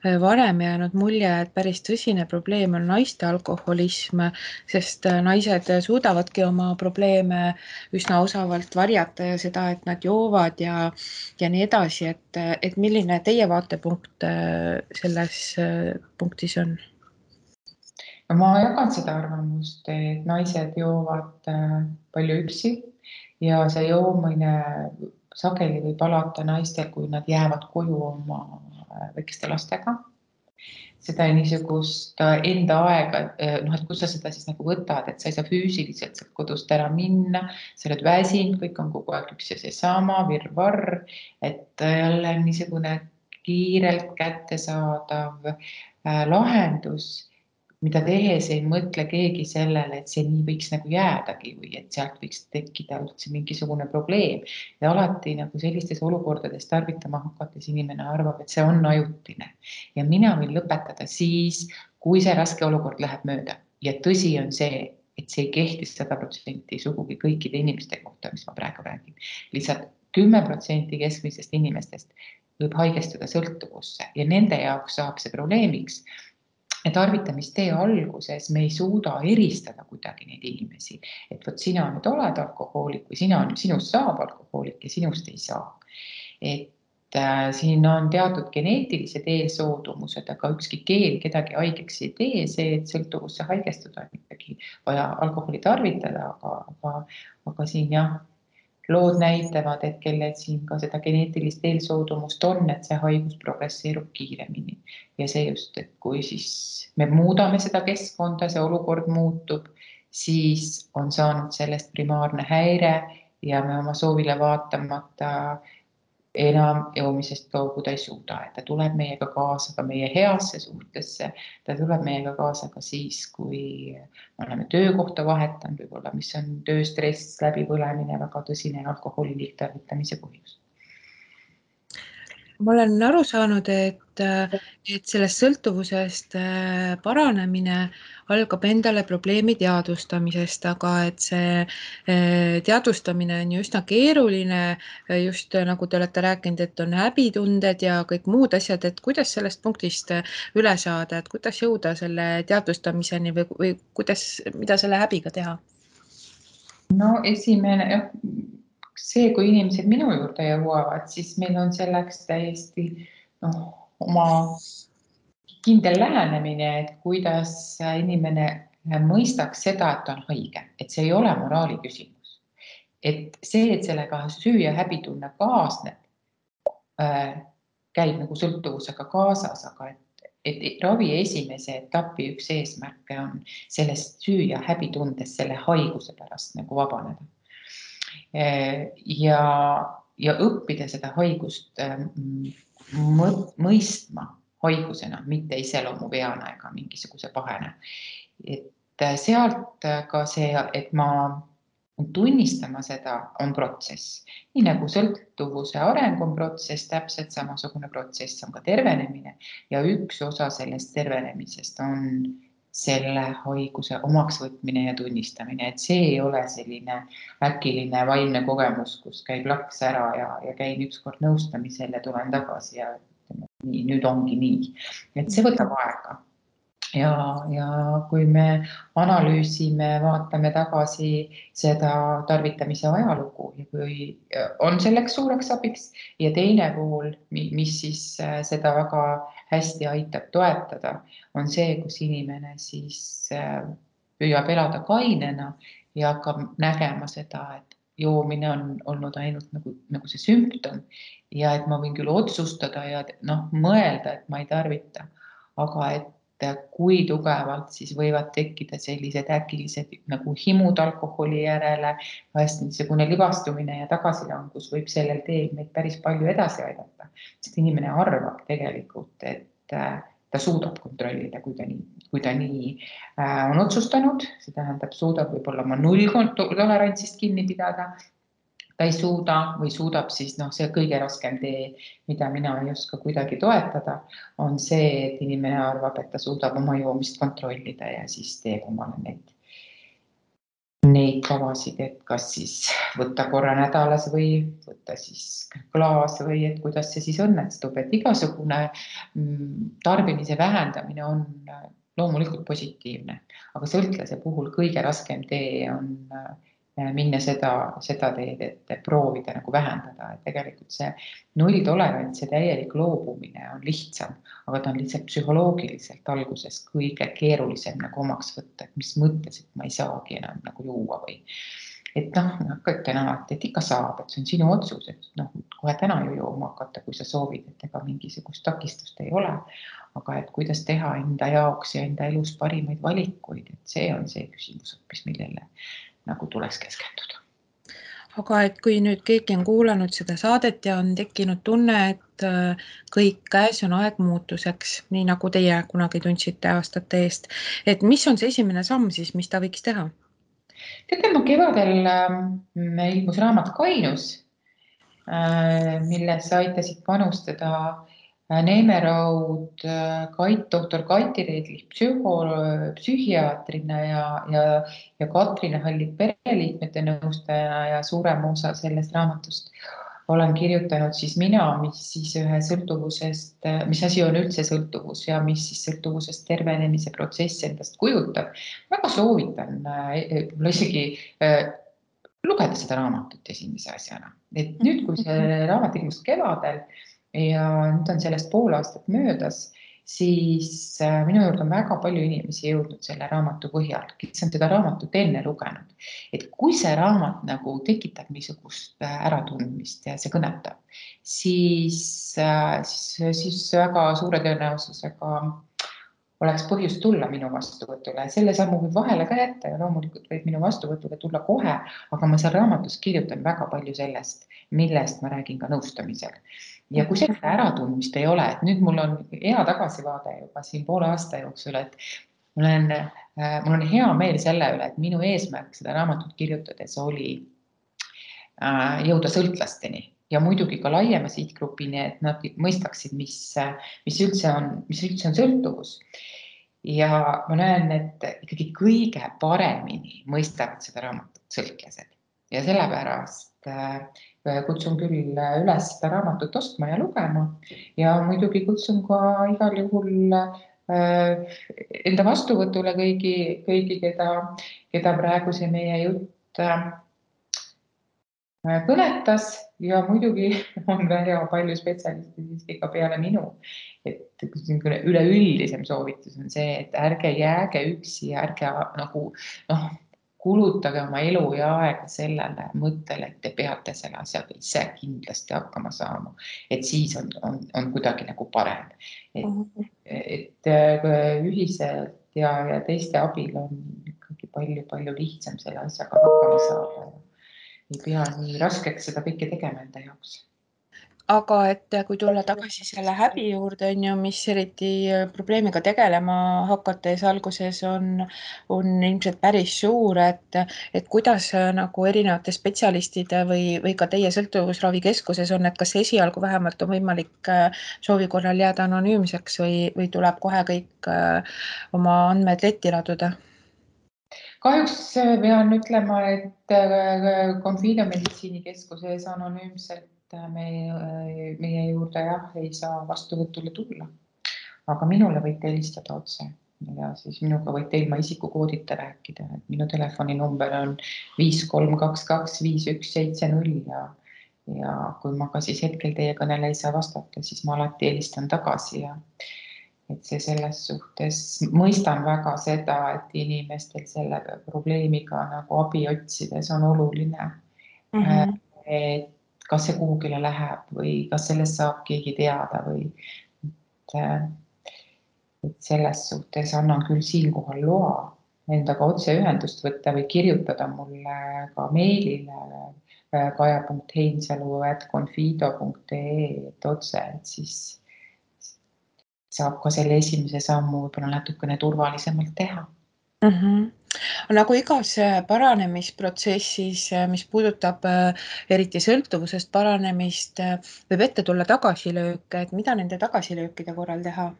e, varem jäänud mulje, et päris tõsine probleem on naiste alkoholism, sest e, naised suudavadki oma probleeme üsna osavalt varjata ja seda, et nad joovad ja, ja nii edasi, et, et milline teie vaatepunkt e, selles punktis on? ma jagan seda arvamust, et naised joovad äh, palju üksi ja see joomine sageli võib alata naistel, kui nad jäävad koju oma äh, väikeste lastega. seda niisugust äh, enda aega, noh, et kus sa seda siis nagu võtad, et sa ei saa füüsiliselt sealt kodust ära minna, sa oled väsinud, kõik on kogu aeg üks ja seesama virvarr, et jälle niisugune kiirelt kättesaadav lahendus mida tehes ei mõtle keegi sellele, et see nii võiks nagu jäädagi või et sealt võiks tekkida üldse mingisugune probleem. ja alati nagu sellistes olukordades tarvitama hakates inimene arvab, et see on ajutine ja mina võin lõpetada siis, kui see raske olukord läheb mööda ja tõsi on see, et see ei kehti sada protsenti sugugi kõikide inimeste kohta, mis ma praegu räägin. lihtsalt kümme protsenti keskmisest inimestest võib haigestuda sõltuvusse ja nende jaoks saab see probleemiks tarvitamistee alguses me ei suuda eristada kuidagi neid inimesi, et vot sina nüüd oled alkohoolik või sina, sinust saab alkohoolik ja sinust ei saa. et äh, siin on teatud geneetilised eelsoodumused, aga ükski geen kedagi haigeks ei tee, see, et sõltuvusse haigestuda on ikkagi vaja alkoholi tarvitada, aga, aga, aga siin jah lood näitavad, et kellel siin ka seda geneetilist eelsoodumust on, et see haigus progresseerub kiiremini. Ja see just, et kui siis me muudame seda keskkonda, see olukord muutub, siis on saanud sellest primaarne häire ja me oma soovile vaatamata enam joomisest loobuda ei suuda, et ta tuleb meiega kaasa ka meie heasse suhtesse. ta tuleb meiega kaasa ka siis, kui me oleme töökohta vahetanud, võib-olla, mis on tööstress, läbipõlemine, väga tõsine alkoholi liigtarvitamise põhjus ma olen aru saanud, et, et sellest sõltuvusest äh, paranemine algab endale probleemi teadvustamisest, aga et see äh, teadvustamine on ju üsna keeruline, just nagu te olete rääkinud, et on häbitunded ja kõik muud asjad, et kuidas sellest punktist üle saada, et kuidas jõuda selle teadvustamiseni või, või kuidas, mida selle häbiga teha? no esimene see, kui inimesed minu juurde jõuavad, siis meil on selleks täiesti noh, oma kindel lähenemine, et kuidas inimene mõistaks seda, et ta on haige, et see ei ole moraali küsimus. et see, et sellega süü ja häbitunne kaasneb äh,, käib nagu sõltuvusega kaasas, aga et, et ravi esimese etapi üks eesmärke on sellest süü ja häbitundest selle haiguse pärast nagu vabaneda ja, ja õppida seda haigust ähm, mõistma haigusena, mitte iseloomuveana ega mingisuguse pahena. et äh, sealt ka see, et ma tunnistama seda, on protsess. nii nagu sõltuvuse areng on protsess, täpselt samasugune protsess on ka tervenemine ja üks osa sellest tervenemisest on selle haiguse omaksvõtmine ja tunnistamine, et see ei ole selline äkiline vaimne kogemus, kus käib laks ära ja, ja käin ükskord nõustamisel ja tulen tagasi ja ütleme nii, nüüd ongi nii. et see võtab aega. ja, ja kui me analüüsime, vaatame tagasi seda tarvitamise ajalugu ja kui on selleks suureks abiks ja teine pool, mis siis äh, seda väga hästi aitab toetada, on see, kus inimene siis äh, püüab elada kainena ja hakkab nägema seda, et joomine on olnud ainult nagu, nagu see sümptom ja et ma võin küll otsustada ja noh, mõelda, et ma ei tarvita, aga et kui tugevalt siis võivad tekkida sellised äkilised nagu himud alkoholi järele, vahest niisugune libastumine ja tagasilangus võib sellel teel meid päris palju edasi aidata, sest inimene arvab tegelikult, et äh, ta suudab kontrollida, kui ta nii, kui ta nii äh, on otsustanud, see tähendab, suudab võib-olla oma nulltolerantsist kinni pidada ta ei suuda või suudab, siis noh, see kõige raskem tee, mida mina ei oska kuidagi toetada, on see, et inimene arvab, et ta suudab oma joomist kontrollida ja siis teeb omale neid, neid kavasid, et kas siis võtta korra nädalas või võtta siis klaas või et kuidas see siis õnnestub, et igasugune mm, tarbimise vähendamine on loomulikult positiivne, aga sõltlase puhul kõige raskem tee on äh, minna seda, seda teed, et proovida nagu vähendada, et tegelikult see nulltolerants ja täielik loobumine on lihtsam, aga ta on lihtsalt psühholoogiliselt alguses kõige keerulisem nagu omaks võtta, et mis mõttes, et ma ei saagi enam nagu juua või et noh, ma ütlen alati, et ikka saab, et see on sinu otsus, et noh, kohe täna ju jooma hakata, kui sa soovid, et ega mingisugust takistust ei ole. aga et kuidas teha enda jaoks ja enda elus parimaid valikuid, et see on see küsimus hoopis, millele nagu tuleks keskenduda. aga et kui nüüd keegi on kuulanud seda saadet ja on tekkinud tunne, et äh, kõik käes on aeg muutuseks, nii nagu teie kunagi tundsite aastate eest, et mis on see esimene samm siis, mis ta võiks teha? teate, ma kevadel äh, ilmus raamat Kainus äh,, milles aitasid panustada Neeme Raud, Kait, doktor Kati Reedlik psühholoog, psühhiaatrina ja, ja, ja Katrin Hallik pereliikmete nõustajana ja suurem osa sellest raamatust olen kirjutanud siis mina, mis siis ühe sõltuvusest, mis asi on üldse sõltuvus ja mis siis sõltuvusest tervenemise protsess endast kujutab. väga soovitan võib-olla isegi lugeda seda raamatut esimese asjana, et nüüd, kui see raamat ilmus kevadel ja nüüd on sellest pool aastat möödas siis äh, minu juurde on väga palju inimesi jõudnud selle raamatu põhjal, kes on seda raamatut enne lugenud. et kui see raamat nagu tekitab niisugust äh, äratundmist ja see kõnetab, siis, äh, siis, siis väga suure tõenäosusega oleks põhjust tulla minu vastuvõtule, selle sammu võib vahele ka jätta ja loomulikult võib minu vastuvõtule tulla kohe, aga ma seal raamatus kirjutan väga palju sellest, millest ma räägin ka nõustamisel. Ja kui seda äratundmist ei ole, et nüüd mul on hea tagasivaade juba siin poole aasta jooksul, et mul on, äh, mul on hea meel selle üle, et minu eesmärk seda raamatut kirjutades oli äh, jõuda sõltlasteni ja muidugi ka laiema sihtgrupini, et nad mõistaksid, mis, mis üldse on, mis üldse on sõltuvus. ja ma näen, et ikkagi kõige paremini mõistavad seda raamatut sõltlased ja sellepärast äh, kutsun küll üles seda raamatut ostma ja lugema ja muidugi kutsun ka igal juhul äh, enda vastuvõtule kõigi, kõigi, keda, keda praegu see meie jutt äh, kõnetas ja muidugi (laughs) on väga palju spetsialiste siiski ka peale minu. et niisugune üleüldisem soovitus on see, et ärge jääge üksi, ärge nagu noh, kulutage oma elu ja aega sellele mõttele, et te peate selle asjaga ise kindlasti hakkama saama, et siis on, on, on kuidagi nagu parem. et et äh, ühiselt ja, ja teiste abil on ikkagi palju-palju lihtsam selle asjaga hakkama saada ei pea nii raskeks seda kõike tegema enda jaoks. Aga et kui tulla tagasi selle häbi juurde, on ju, mis eriti probleemiga tegelema hakates alguses on, on ilmselt päris suur, et, et kuidas nagu erinevate spetsialistide või, või ka teie sõltuvusravikeskuses on, et kas esialgu vähemalt on võimalik soovi korral jääda anonüümseks või, või tuleb kohe kõik oma andmed letti laduda? kahjuks äh, pean ütlema, et äh, Confido meditsiinikeskuses anonüümselt äh, meie, meie juurde jah, ei saa vastuvõtule tulla. aga minule võite helistada otse ja siis minuga võite ilma isikukoodita rääkida, et minu telefoninumber on viis, kolm, kaks, kaks, viis, üks, seitse, null ja ja kui ma ka siis hetkel teie kõnele ei saa vastata, siis ma alati helistan tagasi ja et see selles suhtes, mõistan väga seda, et inimestel selle probleemiga nagu abi otsides on oluline mm. -hmm. et kas see kuhugile läheb või kas sellest saab keegi teada või et, et selles suhtes annan küll siinkohal loa endaga otseühendust võtta või kirjutada mulle ka meilile äh, kaja.heinsalu.confido.ee, et otse, et siis saab ka selle esimese sammu võib-olla natukene turvalisemalt teha mm. -hmm nagu igas äh, paranemisprotsessis, äh, mis puudutab äh, eriti sõltuvusest paranemist, võib ette tulla tagasilööke, et mida nende tagasilöökide korral teha?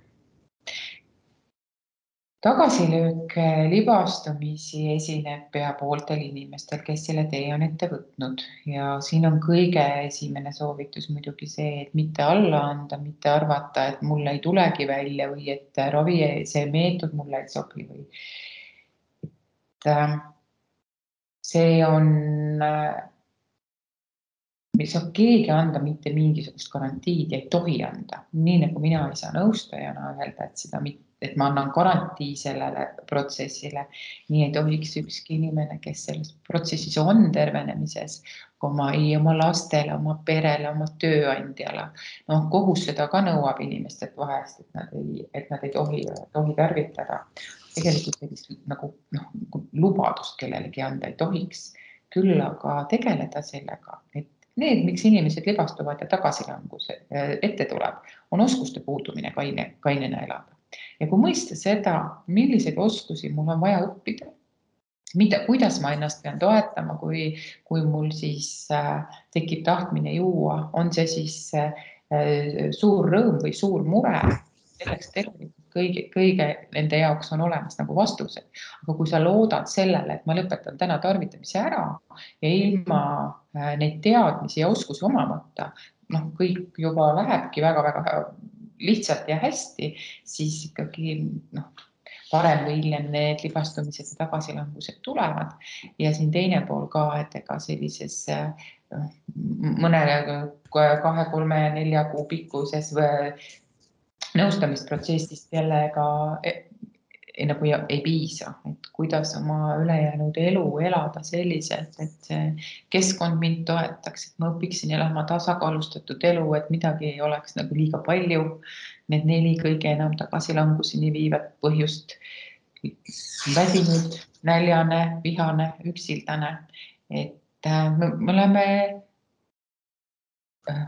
tagasilööke, libastumisi esineb pea pooltel inimestel, kes selle tee on ette võtnud ja siin on kõige esimene soovitus muidugi see, et mitte alla anda, mitte arvata, et mul ei tulegi välja või et ravi, see meetod mulle ei sobi või et äh, see on, äh, ei saa keegi anda mitte mingisugust garantiid ja ei tohi anda, nii nagu mina ei saa nõustajana öelda, et seda mitte et ma annan garantii sellele protsessile. nii ei tohiks ükski inimene, kes selles protsessis on tervenemises, oma, ei oma lastele, oma perele, oma tööandjale. noh, kohus seda ka nõuab inimestelt vahest, et nad ei, et nad ei tohi, tohi tarvitada. Tegelikult sellist nagu noh, lubadust kellelegi anda ei tohiks, küll aga tegeleda sellega, et need, miks inimesed libastuvad ja tagasilangus ette tuleb, on oskuste puudumine kaine, kainena elada ja kui mõista seda, milliseid oskusi mul on vaja õppida, mida, kuidas ma ennast pean toetama, kui, kui mul siis äh, tekib tahtmine juua, on see siis äh, suur rõõm või suur mure, selleks tegelikult kõige, kõige nende jaoks on olemas nagu vastused. aga kui sa loodad sellele, et ma lõpetan täna tarvitamise ära ja ilma äh, neid teadmisi ja oskusi omamata, noh, kõik juba lähebki väga-väga lihtsalt ja hästi, siis ikkagi noh, varem või hiljem need libastumised ja tagasilangused tulevad. ja siin teine pool ka, et ega sellises noh, mõne kahe, kolme, nelja kuu pikkuses nõustamisprotsessist jälle ka ei, nagu ei, ei piisa, et kuidas oma ülejäänud elu elada selliselt, et see keskkond mind toetaks, et ma õpiksin elama tasakaalustatud elu, et midagi ei oleks nagu liiga palju. Need neli kõige enam tagasilanguseni viivat põhjust. väsinud, näljane, vihane, üksildane, et äh, me, me oleme äh,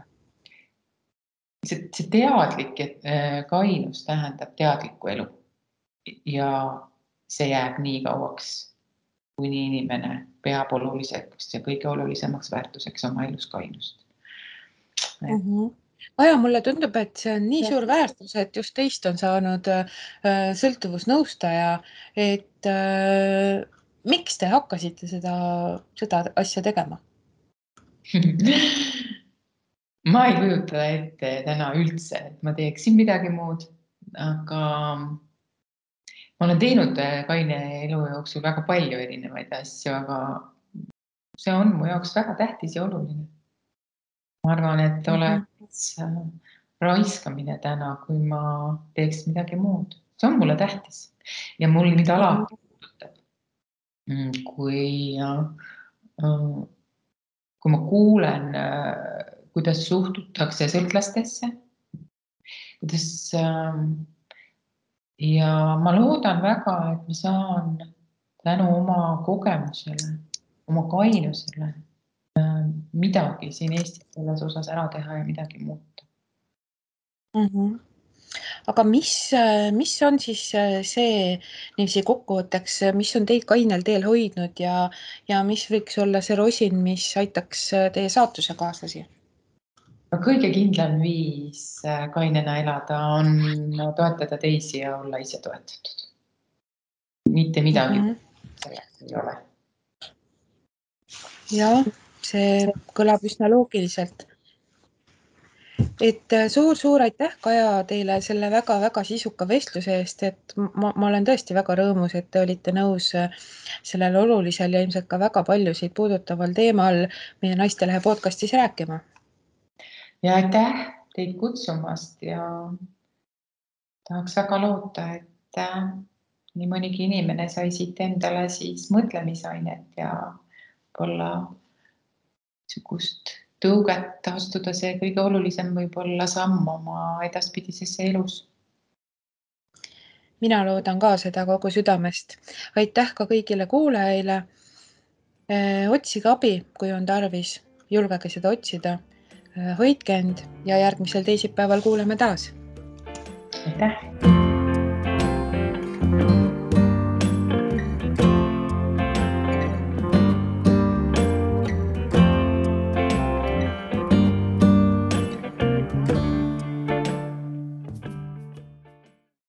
see, see teadlik äh, kainus tähendab teadlikku elu ja see jääb nii kauaks, kuni inimene peab oluliseks ja kõige olulisemaks väärtuseks oma elus kainust mm. -hmm. Aja, mulle tundub, et see on nii suur väärtus, et just teist on saanud äh, sõltuvusnõustaja, et äh, miks te hakkasite seda, seda asja tegema (laughs) ma ei kujuta ette täna üldse, et ma teeksin midagi muud, aga ma olen teinud äh, kaine elu jooksul väga palju erinevaid asju, aga see on mu jaoks väga tähtis ja oluline. ma arvan, et mhm. oleks äh, raiskamine täna, kui ma teeks midagi muud, see on mulle tähtis ja mul mind alati puudutab. Mm, kui, äh, kui ma kuulen kuidas suhtutakse sõltlastesse, kuidas ja ma loodan väga, et ma saan tänu oma kogemusele, oma kainusele midagi siin Eestis selles osas ära teha ja midagi muuta. Mm. -hmm aga mis, mis on siis see niiviisi kokkuvõtteks, mis on teid kainel teel hoidnud ja, ja mis võiks olla see rosin, mis aitaks teie saatusekaaslasi? kõige kindlam viis äh, kainena elada on toetada teisi ja olla ise toetatud. mitte midagi mm -hmm. selleks ei ole. jah, see kõlab üsna loogiliselt. et suur-suur äh, aitäh, Kaja, teile selle väga-väga sisuka vestluse eest, et ma, ma olen tõesti väga rõõmus, et te olite nõus äh, sellel olulisel ja ilmselt ka väga paljusid puudutaval teemal meie Naistelehe podcastis rääkima ja aitäh teid kutsumast ja tahaks väga loota, et äh, nii mõnigi inimene sai siit endale siis mõtlemisainet ja võib-olla niisugust tõuget astuda see kõige olulisem võib-olla samm oma edaspidisesse elus. mina loodan ka seda kogu südamest. aitäh ka kõigile kuulajaile. Äh, otsige abi, kui on tarvis, julgege seda otsida hoidke end ja järgmisel teisipäeval kuuleme taas. aitäh